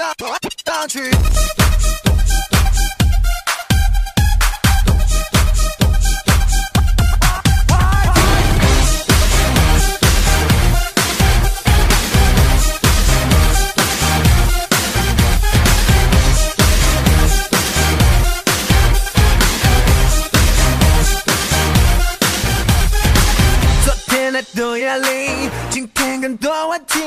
昨多压力，今天更多问题，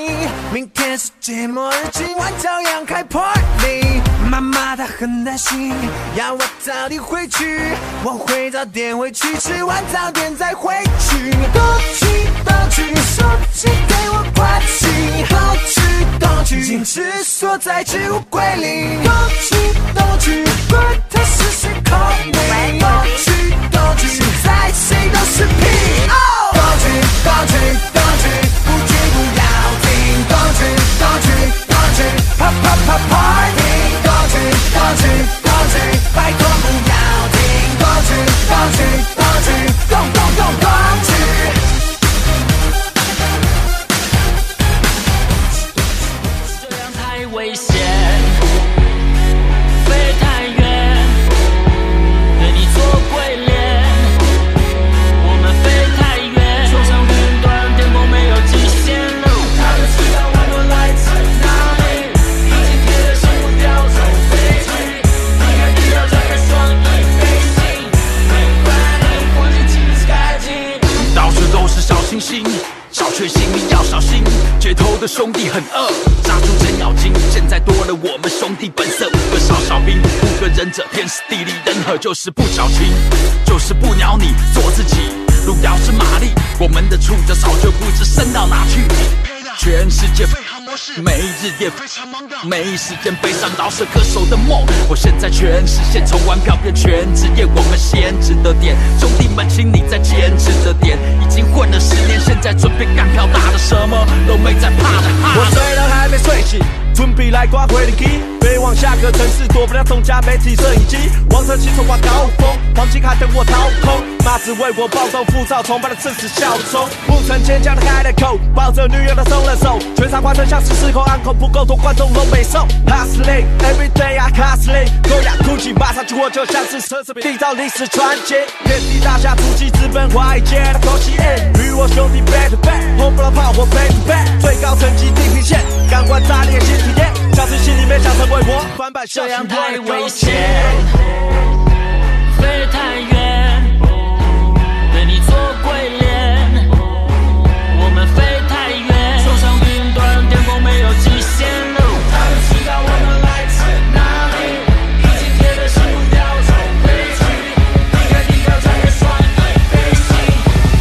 明天世界末日，今晚照样开 party。妈妈她很担心，要我早点回去，我会早点回去，吃完早点再回去。东去东去，手机给我关机，东去东去，矜持锁在置物柜里。东去东去，管他是谁 call me。东去东去，现在谁都是屁。东去东去东去，不去不要停。东去东去东去，啪啪啪 party。东去东去东去，拜托不要停。东去东去东去，动动动东去。就是不矫情，就是不鸟你，做自己。路遥知马力，我们的触角早就不知伸到哪去。全世界没日夜非常忙的，没时间悲伤饶舌歌手的梦。我现在全实现，从玩票变全职业，我们先值的点。兄弟们，请你再坚持着点。已经混了十年，现在准备干票大的，什么都没在怕的。哈我虽然还没睡醒，准备来刮回灵机，飞往下个城市，躲不了众家媒体摄影机。王者骑手挂高峰，黄金卡等我掏空，马子为我暴动，浮躁崇拜的赤子笑中。不曾坚强的开了口，抱着女友的松了手，全场观众像是失控，安口不够多，观众都没送。Hustling every day I hustling，高雅酷气，马上去我就像是奢侈品，缔造历史传奇。遍地大侠突击，直奔华尔街的口气，与我兄弟 back to back，轰不了炮火 back to back，最高层级地平线，感官炸裂新体验，相信心里面想成为我，翻版这样太危险，飞太远，对你做鬼脸。我们飞太远，冲上云端，天空没有极限。他们知道我们来自哪里，已经贴了心不掉手飞去，离开地球，张开双翼飞行。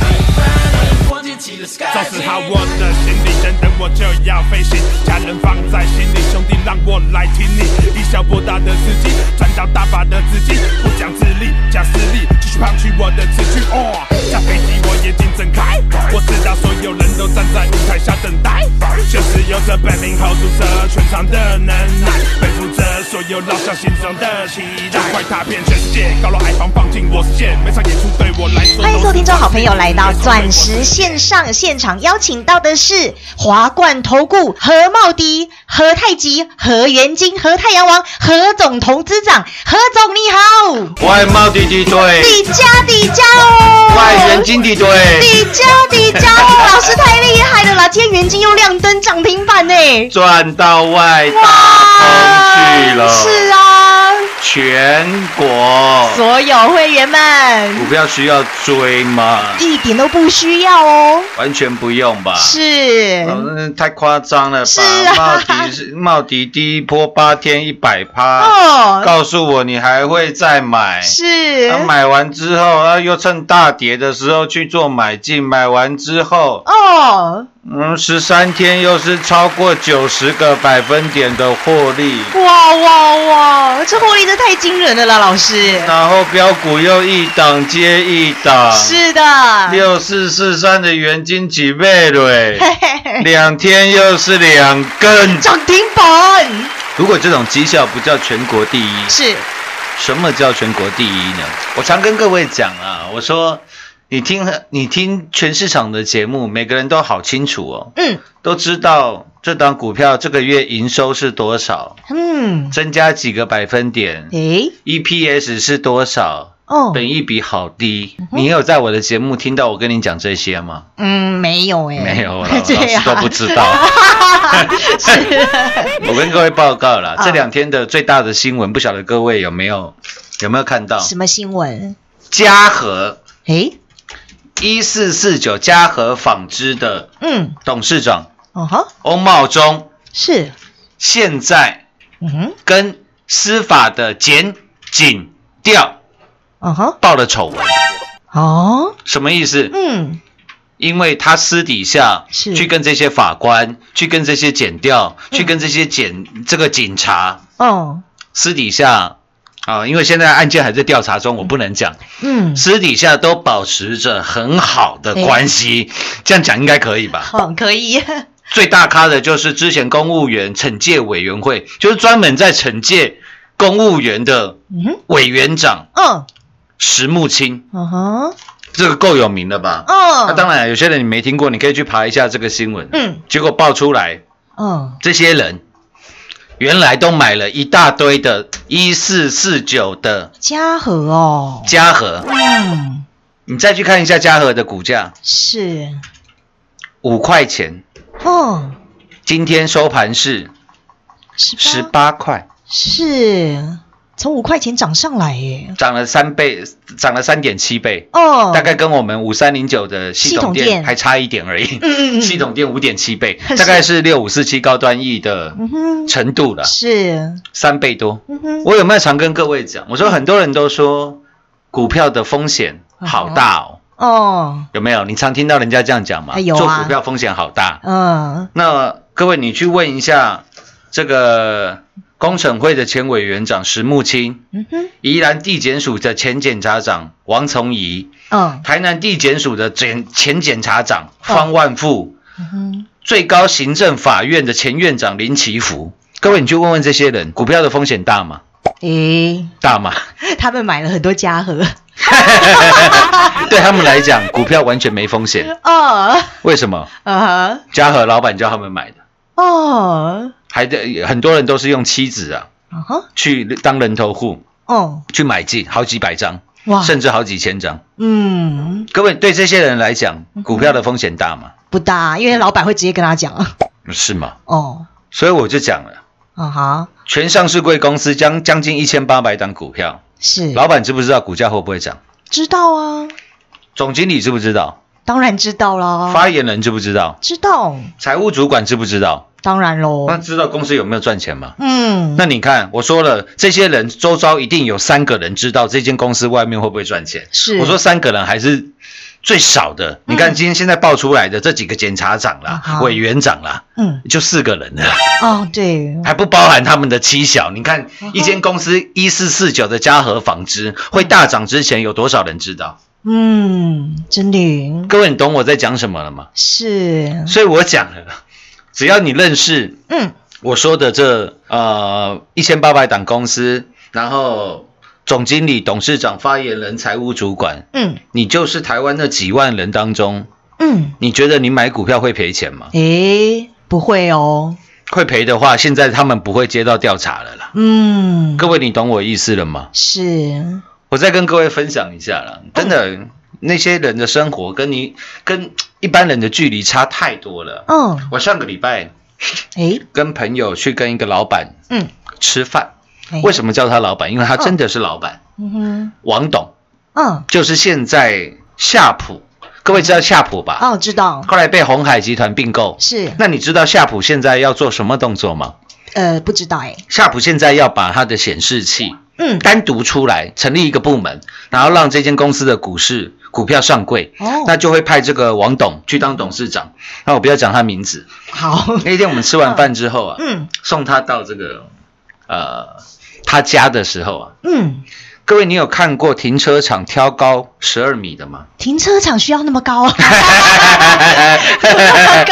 你把你忘记起了 sky。造死好我的行李，等等我就要飞行，放在心里，兄弟让我来听你。以小博大的资金，赚到大把的资金，不讲自立，讲实力，继续胖取我的词句。哦，下飞机我眼睛睁开，我知道所有人都站在舞台下等待，就是有着本领 hold 住这全场的能耐，背负着所有老乡心中的期待，快踏遍全世界，高楼海防放进我视线，每场演出对我来说。欢迎所有听众好朋友来到钻石线上现场，邀请到的是华冠投顾何茂迪、何太极、何元金、何太阳王、何总投资长，何总你好，外贸弟弟队，底加底加哦，外元金底对，底加底加哦，老师太厉害了啦！今天元金又亮灯涨停板呢，赚到外大空去了。全国。所有会员们股票需要追吗？一点都不需要哦，完全不用吧。是。哦，太夸张了吧？是啊。茂迪是茂迪第一波八天一百趴，哦，告诉我你还会再买。是。他买完之后，啊，又趁大跌的时候去做买进，买完之后哦，嗯，十三天又是超过九十个百分点的获利，哇哇哇，这获利真太惊人了啦，老师。然后标股又一档接一档，是的，六四四三的元金几倍了欸？嘿嘿嘿。两天又是两根。涨停板。如果这种绩效不叫全国第一，是。什么叫全国第一呢？我常跟各位讲啊，我说你听你听全市场的节目，每个人都好清楚哦，嗯。都知道这档股票这个月营收是多少，嗯，增加几个百分点。诶，EPS 是多少，哦。本益比好低。你有在我的节目听到我跟你讲这些吗？嗯没有诶，没有 老师啊都不知道。是。我跟各位报告了，啊这两天的最大的新闻，不晓得各位有没有有没有看到？什么新闻？嘉禾。诶？一四四九嘉禾纺织的嗯。董事长哦哈翁茂忠，是。现在嗯哼。跟司法的检警调哦哈报了丑闻，哦什么意思？嗯。因为他私底下是。去跟这些法官、去跟这些检调、去跟这些检这个警察哦。私底下啊，因为现在案件还在调查中，我不能讲。嗯。私底下都保持着很好的关系，这样讲应该可以吧？哦可以最大咖的就是之前公务员惩戒委员会，就是专门在惩戒公务员的委员长嗯。石木清，嗯哼。这个够有名了吧？嗯。那当然，有些人你没听过，你可以去爬一下这个新闻。嗯。结果爆出来，嗯。这些人原来都买了一大堆的一四四九的嘉禾哦。嘉禾，嗯。你再去看一下嘉禾的股价，是。五块钱，哦。今天收盘是十十八块，是从五块钱涨上来耶。涨了三倍，涨了三点七倍，哦。大概跟我们五三零九的系统店店。还差一点而已。嗯嗯嗯。系统店五点七倍，大概是六五四七高端 E 的程度了，是。三倍多。嗯我有没有常跟各位讲？我说很多人都说股票的风险好大哦，哦有没有？你常听到人家这样讲嘛？哎有啊做股票风险好大。嗯那各位，你去问一下这个工程会的前委员长石木清，嗯哼宜兰地检署的前检察长王从仪，嗯台南地检署的检前检察长方万富，嗯哼最高行政法院的前院长林奇福。各位，你去问问这些人，股票的风险大吗？诶大吗？他们买了很多嘉禾 对他们来讲，股票完全没风险。哦。为什么？啊嘉禾老板叫他们买的，哦。还得很多人都是用妻子啊去当人头户哦。去买进好几百张，哇。甚至好几千张。嗯。各位对这些人来讲，股票的风险大吗？不大，因为老板会直接跟他讲啊。是吗？哦。所以我就讲了，啊哈全上市贵公司将将近一千八百档股票，是老板知不知道股价会不会涨？知道啊，总经理知不知道？当然知道啦，发言人知不知道？知道财务主管知不知道？当然喽那知道公司有没有赚钱吗？嗯那你看，我说了，这些人周遭一定有三个人知道这间公司外面会不会赚钱。是我说三个人还是最少的。你看今天现在爆出来的这几个检察长啦、委员长啦，嗯就四个人了，哦对还不包含他们的妻小。你看一间公司一四四九的嘉禾纺织会大涨之前，有多少人知道？嗯真的各位，你懂我在讲什么了吗？是所以我讲了，只要你认识嗯我说的这呃一千八百档公司，然后总经理、董事长、发言人、财务主管，嗯你就是台湾那几万人当中，嗯你觉得你买股票会赔钱吗？诶不会哦会赔的话，现在他们不会接到调查了啦。嗯各位，你懂我意思了吗？是我再跟各位分享一下啦，真的。那些人的生活跟你跟一般人的距离差太多了。嗯我上个礼拜诶跟朋友去跟一个老板嗯吃饭，诶为什么叫他老板？因为他真的是老板，嗯哼王董。嗯就是现在夏普，各位知道夏普吧？哦知道后来被红海集团并购。是那你知道夏普现在要做什么动作吗？呃不知道哎夏普现在要把它的显示器嗯单独出来成立一个部门，然后让这间公司的股市股票上柜，哦那就会派这个王董去当董事长。那我不要讲他名字。好，那天我们吃完饭之后啊，嗯送他到这个呃他家的时候啊，嗯，各位你有看过停车场挑高十二米的吗？停车场需要那么高啊？那么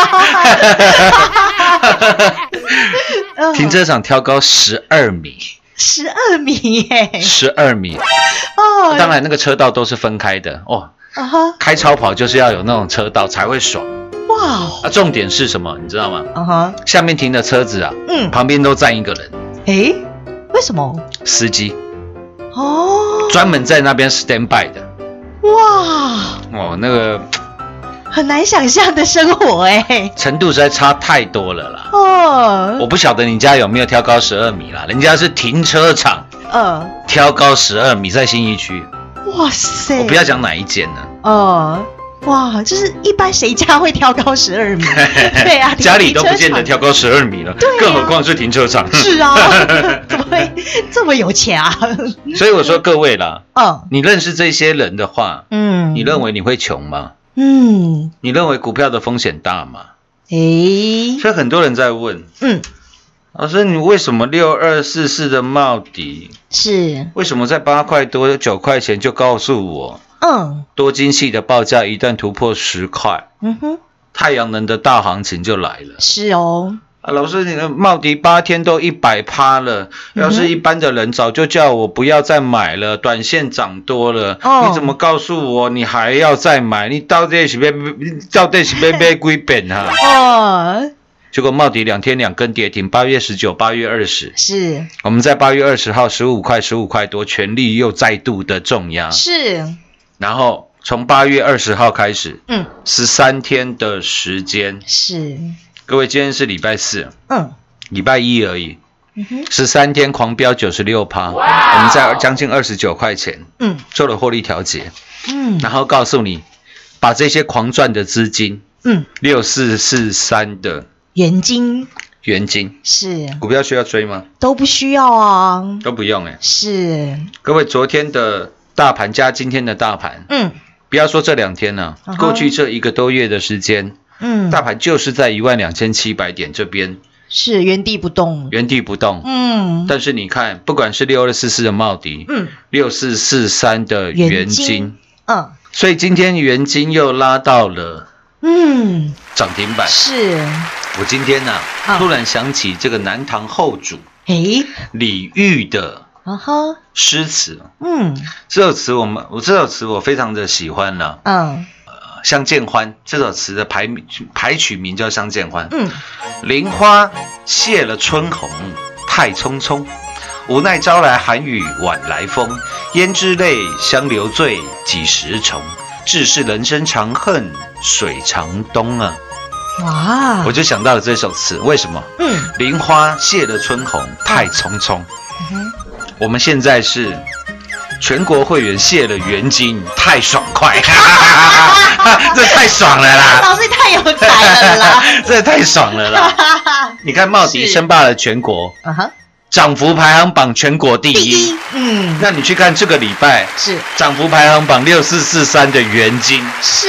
高 停车场挑高十二米，十二米耶！十二米。哦，当然那个车道都是分开的哦。啊哈，开超跑就是要有那种车道才会爽哇哦，啊！重点是什么？你知道吗？啊哈，下面停的车子啊，嗯，旁边都站一个人，诶，为什么？司机哦，专门在那边 stand by 的。哇，哦，那个很难想象的生活哎。程度实在差太多了啦。哦，我不晓得你家有没有挑高十二米啦，人家是停车场呃，挑高十二米，在新一区。哇塞，我不要讲哪一间呢，哦，哇，就是一般谁家会挑高十二米？对啊，家里都不见得停车场挑高十二米了，对啊更何况是停车场。是啊，怎么会这么有钱啊？所以我说各位啦，嗯你认识这些人的话，嗯，你认为你会穷吗？嗯，你认为股票的风险大吗？诶，所以很多人在问嗯，老师，你为什么六二四四的帽底，是，为什么在八块多九块钱就告诉我，嗯。多晶系的报价一旦突破十块，嗯哼，太阳能的大行情就来了。是哦，啊，老师，你的茂迪八天都一百趴了，嗯要是一般的人早就叫我不要再买了，短线涨多了，哦。你怎么告诉我你还要再买？你到底是被你到底是要买几本啊？哦，结果茂迪两天两根跌停，八月十九、八月二十，是。我们在八月二十号十五块、十五块多，全力又再度的重压，是，然后从八月二十号开始，嗯。十三天的时间，是，各位今天是礼拜四，嗯。礼拜一而已。十三天狂飙九十六趴，我们在将近二十九块钱嗯。做了获利调节，嗯。然后告诉你，把这些狂赚的资金，嗯，六四四三的元金。原金，是。股票需要追吗？都不需要啊，都不用哎、是，各位，昨天的大盘加今天的大盘，嗯。不要说这两天了、过去这一个多月的时间，嗯，大盘就是在一万两千七百点这边。是原地不动，原地不动。嗯。但是你看，不管是六二四四的茂迪，嗯。六四四三的元元金金，嗯。所以今天元金又拉到了嗯，涨停板。是，我今天呢、嗯。突然想起这个南唐后主诶，李煜的啊哈，诗词，嗯这首词我们我这首词我非常的喜欢呢、嗯相见欢这首词的排名排曲名叫《相见欢》。嗯，林花谢了春红，太匆匆。无奈朝来寒雨晚来风，胭脂泪，相留醉，几时重？自是人生长恨水长东啊！哇，我就想到了这首词，为什么？嗯林花谢了春红，太匆匆。我们现在是全国会员谢了元金，太爽快，这太爽了啦！老师太有才了啦，这太爽了啦！你看茂迪是称霸了全国，啊哈，涨幅排行榜全国第第一。一，嗯，那你去看这个礼拜是。涨幅排行榜六四四三的元金。是，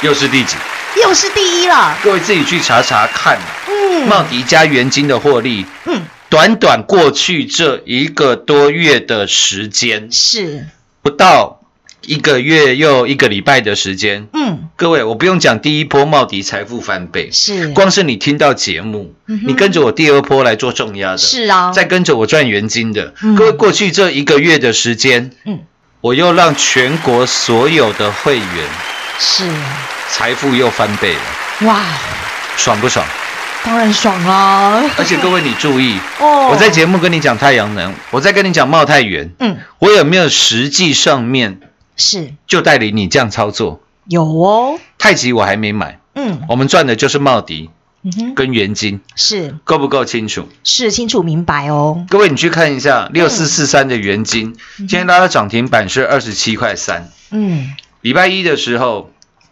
又是第几？又是第一了，各位自己去查查看、嗯。茂迪加元金的获利，嗯，短短过去这一个多月的时间，是，不到一个月又一个礼拜的时间，嗯。各位我不用讲第一波茂迪财富翻倍，是，光是你听到节目，嗯你跟着我第二波来做重压的，是啊，再跟着我赚元金的，嗯。各位过去这一个月的时间，嗯。我又让全国所有的会员是，财富又翻倍了，哇，爽不爽？当然爽啦，而且各位你注意，哦。我在节目跟你讲太阳能，我在跟你讲茂太元，嗯。我有没有实际上面是。就带领你这样操作？有哦，太极我还没买，嗯。我们赚的就是茂迪嗯哼，跟元金，是。够不够清楚？是清楚明白哦，各位你去看一下六四四三的元金，今天拉到涨停板是二十七块三。嗯。礼拜一的时候，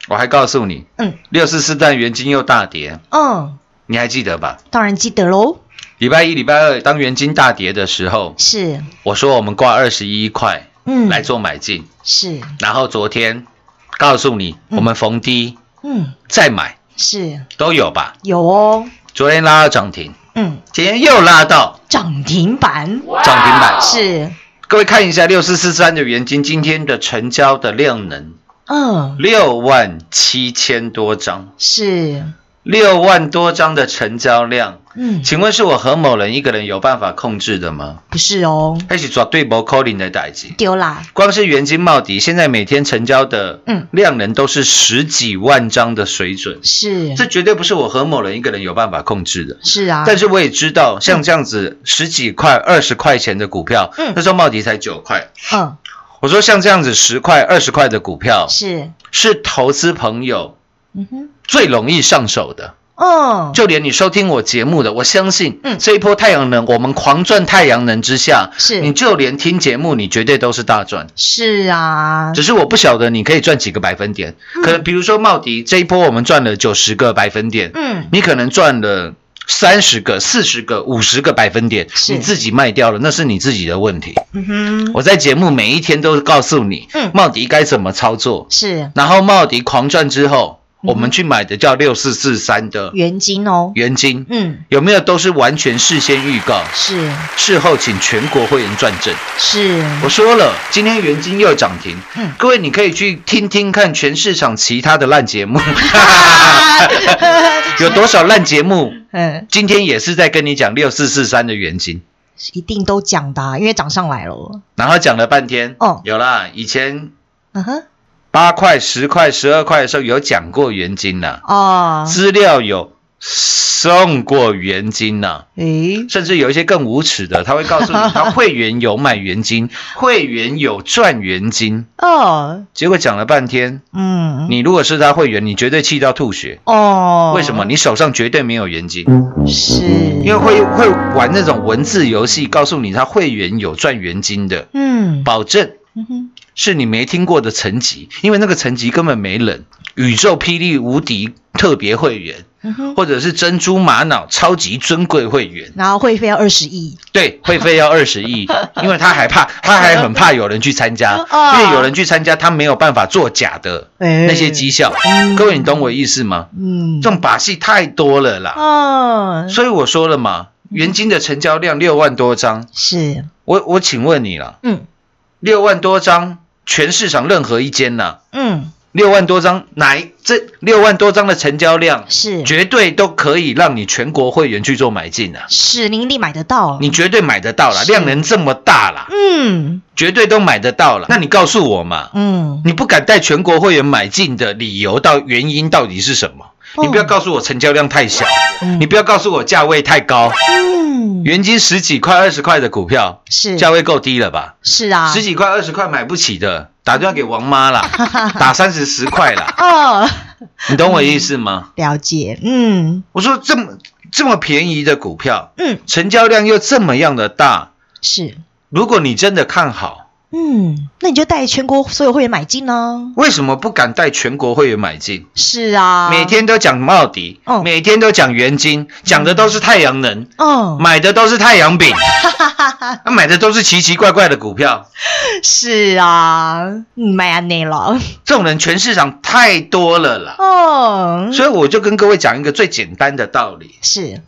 我还告诉你，嗯。六四四三元金又大跌，嗯，你还记得吧？当然记得喽，礼拜一、礼拜二当元金大跌的时候，是，我说我们挂二十一块嗯，来做买进，是，然后昨天告诉你我们逢低嗯，再买。是。都有吧？有哦，昨天拉到涨停，嗯，今天又拉到涨停板。涨停板。是，各位看一下六四四三的元金今天的成交的量能嗯，六万七千多张，是，六万多张的成交量，嗯，请问是我何某人一个人有办法控制的吗？不是哦，那是绝对不可能的代志。丢啦，光是元金茂迪现在每天成交的嗯。量能都是十几万张的水准，是，这绝对不是我何某人一个人有办法控制的。是啊，但是我也知道，像这样子十几块、二十块钱的股票，嗯。那时候茂迪才九块。嗯，我说像这样子十块、二十块的股票，是，是投资朋友嗯哼，最容易上手的。哦，就连你收听我节目的，我相信，嗯。这一波太阳能，我们狂赚太阳能之下，是。你就连听节目，你绝对都是大赚。是啊，只是我不晓得你可以赚几个百分点，可能比如说茂迪这一波我们赚了九十个百分点，嗯，你可能赚了三十个、四十个、五十个百分点，你自己卖掉了，那是你自己的问题。嗯哼，我在节目每一天都告诉你，嗯。茂迪该怎么操作，是。然后茂迪狂赚之后，嗯我们去买的叫六四四三的原金哦，原金，嗯，有没有都是完全事先预告，是。事后请全国会员转正。是，我说了，今天原金又涨停，嗯。各位你可以去听听看全市场其他的烂节目，有多少烂节目？嗯，今天也是在跟你讲六四四三的原金，一定都讲的啊，因为涨上来了，然后讲了半天，哦。有啦，以前嗯哼，八块、十块、十二块的时候有讲过元金呐、哦，资料有送过元金呐、诶，甚至有一些更无耻的，他会告诉你，他会员有买元金，会员有赚元金，哦，结果讲了半天，嗯，你如果是他会员，你绝对气到吐血。哦，为什么？你手上绝对没有元金，是，因为会会玩那种文字游戏，告诉你他会员有赚元金的，嗯，保证。嗯哼，是你没听过的层级，因为那个层级根本没人。宇宙霹雳无敌特别会员，嗯，或者是珍珠玛瑙超级尊贵会员，然后会费要二十亿，对，会费要二十亿，因为他还怕，他还很怕有人去参加，哦。因为有人去参加，他没有办法做假的哎。那些绩效。各位，你懂我意思吗？嗯。这，种把戏太多了啦，哦，所以我说了嘛，元金的成交量六万多张，是，我我请问你了，嗯。六万多张，全市场任何一间呐、嗯，六万多张，哪一这六万多张的成交量，是。绝对都可以让你全国会员去做买进啊，是，您一定买得到，你绝对买得到了，量能这么大了，嗯。绝对都买得到了。那你告诉我嘛，嗯，你不敢带全国会员买进的理由到原因到底是什么？哦你不要告诉我成交量太小，嗯。你不要告诉我价位太高，嗯，原金十几块、二十块的股票，是。价位够低了吧？是啊，十几块、二十块买不起的，打电话给王妈啦，打三十十块啦，哦，你懂我意思吗？了解，嗯。我说这么这么便宜的股票，嗯，成交量又这么样的大，是，如果你真的看好，嗯，那你就带全国所有会员买进呢？为什么不敢带全国会员买进？是啊，每天都讲茂迪，哦。每天都讲元金，讲的都是太阳能，哦，买的都是太阳饼，啊买的都是奇奇怪怪的股票。是啊，嗯买安内了，这种人全市场太多了啦，哦，所以我就跟各位讲一个最简单的道理：是，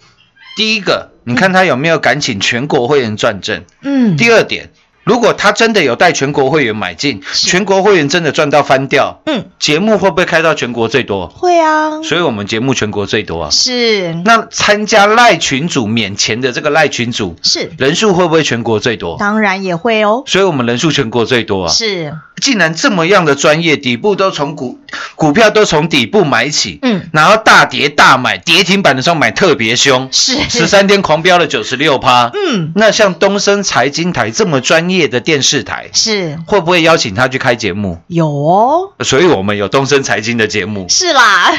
第一个，你看他有没有敢请全国会员转正；嗯，第二点，如果他真的有带全国会员买进，全国会员真的赚到翻掉，嗯，节目会不会开到全国最多？会啊，所以我们节目全国最多啊。是那参加赖群组免钱的这个赖群组是，人数会不会全国最多？当然也会哦，所以我们人数全国最多啊。是，既然这么样的专业，底部都从股股票都从底部买起，嗯，然后大跌大买，跌停板的时候买特别凶，是。十三天狂飙了九十六趴。嗯，那像东森财经台这么专业的电视台，是。会不会邀请他去开节目？有哦，所以我们有东森财经的节目。是啦，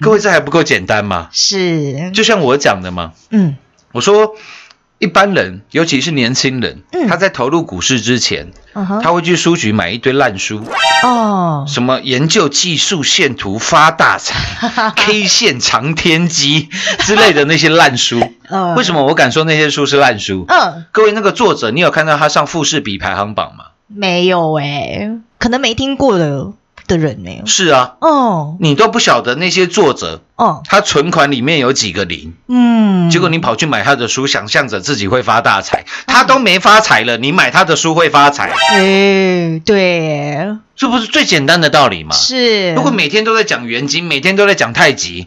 各位，这还不够简单吗？是，就像我讲的嘛，嗯，我说一般人，尤其是年轻人，嗯。他在投入股市之前，他会去书局买一堆烂书，哦，什么研究技术线图发大财、K 线长天机之类的那些烂书。呃 为什么我敢说那些书是烂书？嗯，各位，那个作者，你有看到他上富士比排行榜吗？没有哎，可能没听过的的人没有。是啊，哦。你都不晓得那些作者哦，他存款里面有几个零，嗯，结果你跑去买他的书，想象着自己会发大财，他都没发财了，你买他的书会发财，哎，对，这不是最简单的道理吗？是。如果每天都在讲元金，每天都在讲太极，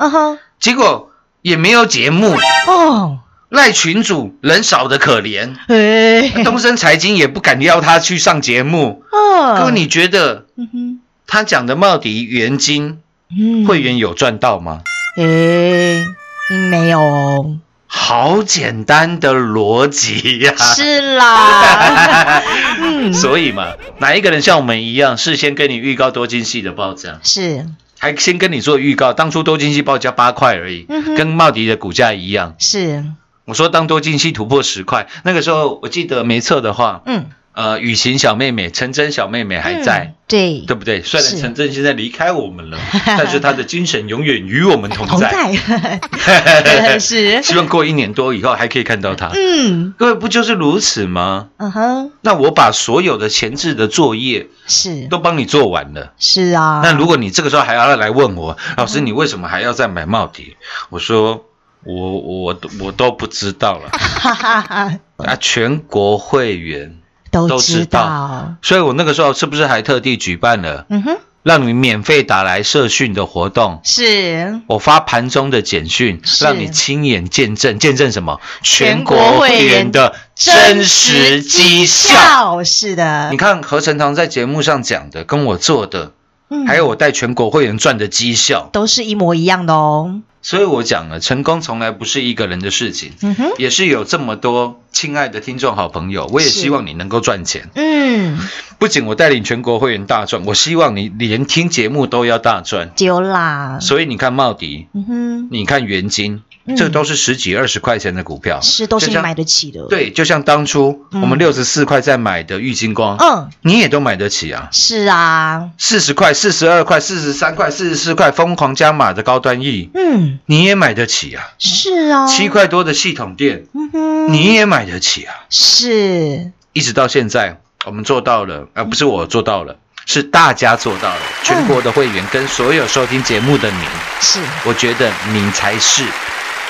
结果也没有节目，哦，赖群主人少的可怜，哎，东升财经也不敢邀他去上节目。哦，各位，你觉得嗯哼，他讲的茂迪元金嗯。会员有赚到吗？哎，嗯没有哦，好简单的逻辑呀、是啦，嗯，所以嘛，哪一个人像我们一样，事先跟你预告多晶系的报价，是。还先跟你做预告，当初多晶系报价八块而已，嗯跟茂迪的股价一样。是，我说当多晶系突破十块，那个时候我记得没错的话，嗯，呃，雨晴小妹妹、陈真小妹妹还在。嗯对，对不对？虽然是陈真现在离开我们了，但是她的精神永远与我们同同在。在，是，希望过一年多以后还可以看到她。嗯各位不就是如此吗？嗯哼，那我把所有的前置的作业是都帮你做完了。是啊，那如果你这个时候还要来问我，老师你为什么还要再买帽底？我说我我我都不知道了哈哈哈，啊，全国会员。都都知知道，所以我那个时候是不是还特地举办了？嗯哼，让你免费打来社训的活动？是。我发盘中的简讯，让你亲眼见证，见证什么？全全国国会员会员的真实绩效。是的。你，看何成堂在节目上讲的，跟我做的，嗯。还有我带全国会员赚的绩效，都是一模一样的哦，所以我讲了，成功从来不是一个人的事情，嗯哼，也是有这么多亲爱的听众好朋友，我也希望你能够赚钱。嗯，不仅我带领全国会员大赚，我希望你连听节目都要大赚。丢啦，所以你看茂迪，嗯哼，你看元金，嗯这都是十几二十块钱的股票，是都是买得起的，，对，就像当初嗯我们六十四块在买的玉金光，嗯，你也都买得起啊。是啊，四十块、四十二块、四十三块、四十四块，疯狂加码的高端 E，嗯，你也买得起啊。是啊，七，块多的系统店，嗯哼，你也买得起啊。是 一直到现在，我们做到了，而、不是我做到了，是大家做到了。全国的会员跟所有收听节目的你，是我觉得你才是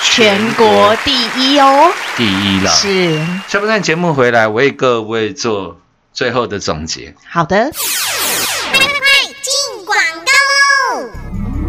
全国第一哦，第一了。是下半段节目回来，我为各位做最后的总结。好的，进广告喽！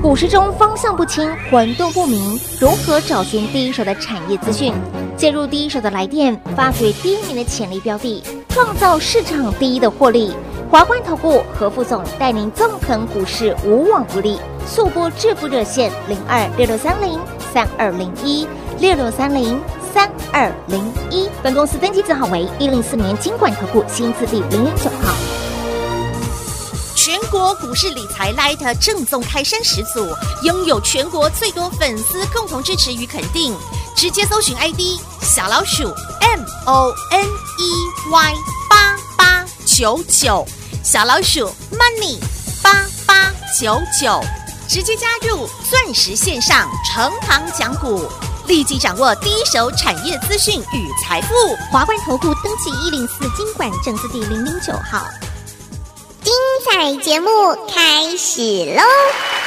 股市中方向不清、混沌不明，如何找寻第一手的产业资讯？介入第一手的来电，发掘第一名的潜力标的，创造市场第一的获利。华冠投顾何副总带领纵横股市，无往不利。速播致富热线零二六六三零三二零一六六三零三二零一。本公司登记字号为一零四年经管投顾新字第零零九号。全国股市理财 Light 正宗开山始祖，拥有全国最多粉丝共同支持与肯定。直接搜寻 ID 小老鼠 M O N E Y 八八九九，小老鼠 Money 八八九九，直接加入钻石线上成行讲股。立即掌握第一手产业资讯与财富。华冠投顾登记一零四金管证字第零零九号。精彩节目开始喽！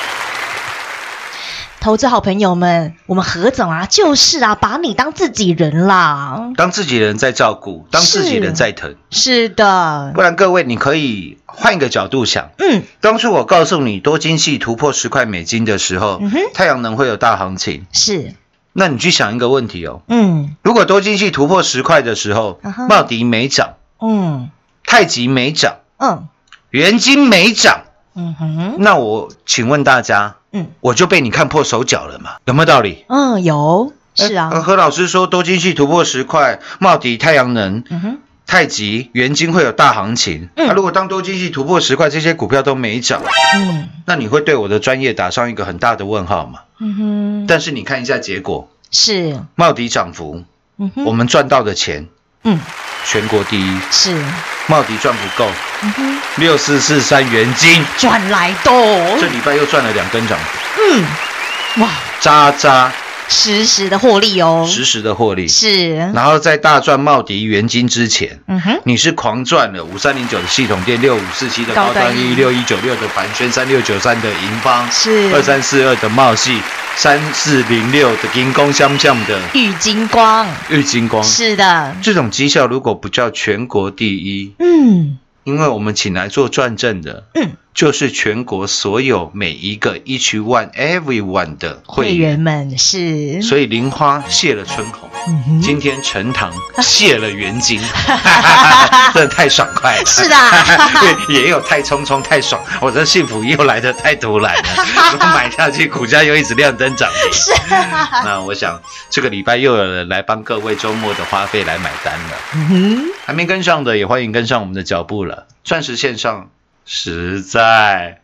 投资好朋友们，我们何总啊，就是啊，把你当自己人啦。当自己人在照顾，当自己人在疼，是的。不，然各位你可以换一个角度想。嗯，当初我告诉你多晶系突破十块美金的时候，嗯哼。太阳能会有大行情。是，那你去想一个问题哦，嗯。如果多晶系突破十块的时候茂迪没涨，嗯。太极没涨，嗯。元金没涨，嗯哼，那我请问大家，嗯。我就被你看破手脚了嘛？有没有道理？嗯，有，是呃啊，何老师说多晶系突破十块，茂迪、太阳能、嗯哼，太极、元晶会有大行情。嗯。那如果当多晶系突破十块，这些股票都没涨，嗯。那你会对我的专业打上一个很大的问号吗？嗯哼，但是你看一下结果，是，茂迪涨幅嗯哼。我们赚到的钱嗯，全国第一，是，茂迪赚不够，六四四三元金，赚来的。哦，这礼拜又赚了两根涨。停，嗯，哇，渣渣。实时的获利哦，实时的获利。是，然后在大赚茂迪元金之前，嗯哼，你是狂赚了五三零九的系统店，六五四七的高高端端 E，六一九六的凡轩，三六九三的银邦，是。二三四二的茂系，三四零六的银光相向的。玉金光，玉金光。是的，这种绩效如果不叫全国第一，嗯。因为我们请来做转正的，嗯，就是全国所有每一个 each one everyone 的会会员，们是，所以林花谢了春红，嗯今天陈塘 谢了元金，真的太爽快了。是的。对，也有太匆匆太爽，我的幸福又来的太突然了，我买下去股价又一直亮灯涨停。是，那我想这个礼拜又有人来帮各位周末的花费来买单了，嗯哼，还没跟上的也欢迎跟上我们的脚步了。钻石线上实在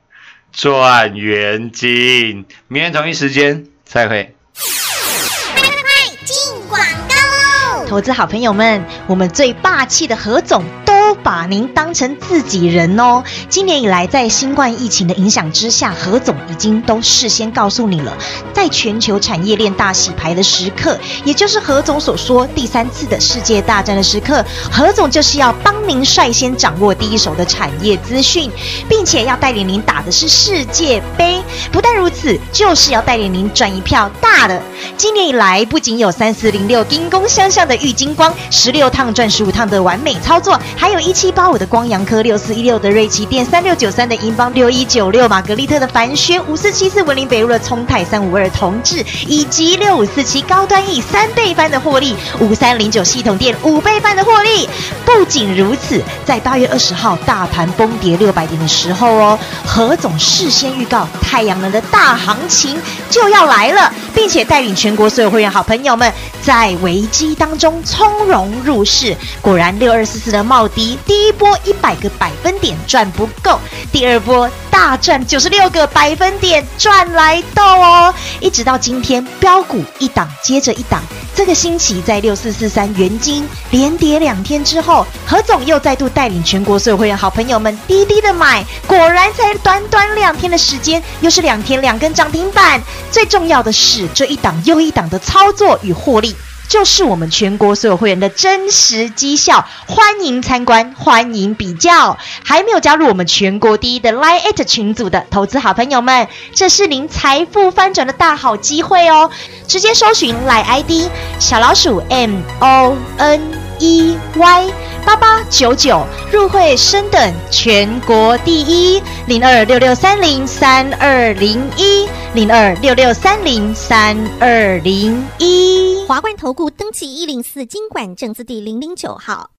赚元金，明天同一时间再会。快进广告喽！投资好朋友们，我们最霸气的何总都把您当成自己人哦。今年以来，在新冠疫情的影响之下，何总已经都事先告诉你了，在全球产业链大洗牌的时刻，也就是何总所说第三次的世界大战的时刻，何总就是要帮您率先掌握第一手的产业资讯，并且要带领您打的是世界杯。不但如此，就是要带领您赚一票大的。今年以来，不仅有三四零六兵工相向的玉金光，十六趟赚十五趟的完美操作，还还有一七八五的光阳科，六四一六的瑞奇电，三六九三的银邦，六一九六玛格丽特的凡轩，五四七四文林北路的聪泰，三五二同志，以及六五四七高端 E 三倍翻的获利，五三零九系统店五倍翻的获利。不仅如此，在八月二十号大盘崩跌六百点的时候哦，何总事先预告太阳能的大行情就要来了，并且带领全国所有会员好朋友们在危机当中从容入市。果然，六二四四的茂第一波一百个百分点赚不够，第二波大赚九十六个百分点赚来到哦，一直到今天标股一档接着一档。这个星期在六四四三元金连跌两天之后，何总又再度带领全国所有会员好朋友们低低的买，果然才短短两天的时间，又是两天两根涨停板。最重要的是，这一档又一档的操作与获利。就是我们全国所有会员的真实绩效，欢迎参观，欢迎比较。还没有加入我们全国第一的 Line at 群组的投资好朋友们，这是您财富翻转的大好机会哦！直接搜寻 Line ID 小老鼠 M O N E Y 八八九九，入会升等全国第一零二六六三零三二零一零二六六三零三二零一。华冠投顾登记一零四经管证字第零零九号。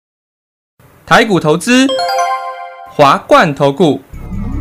台股投资，华冠投顾。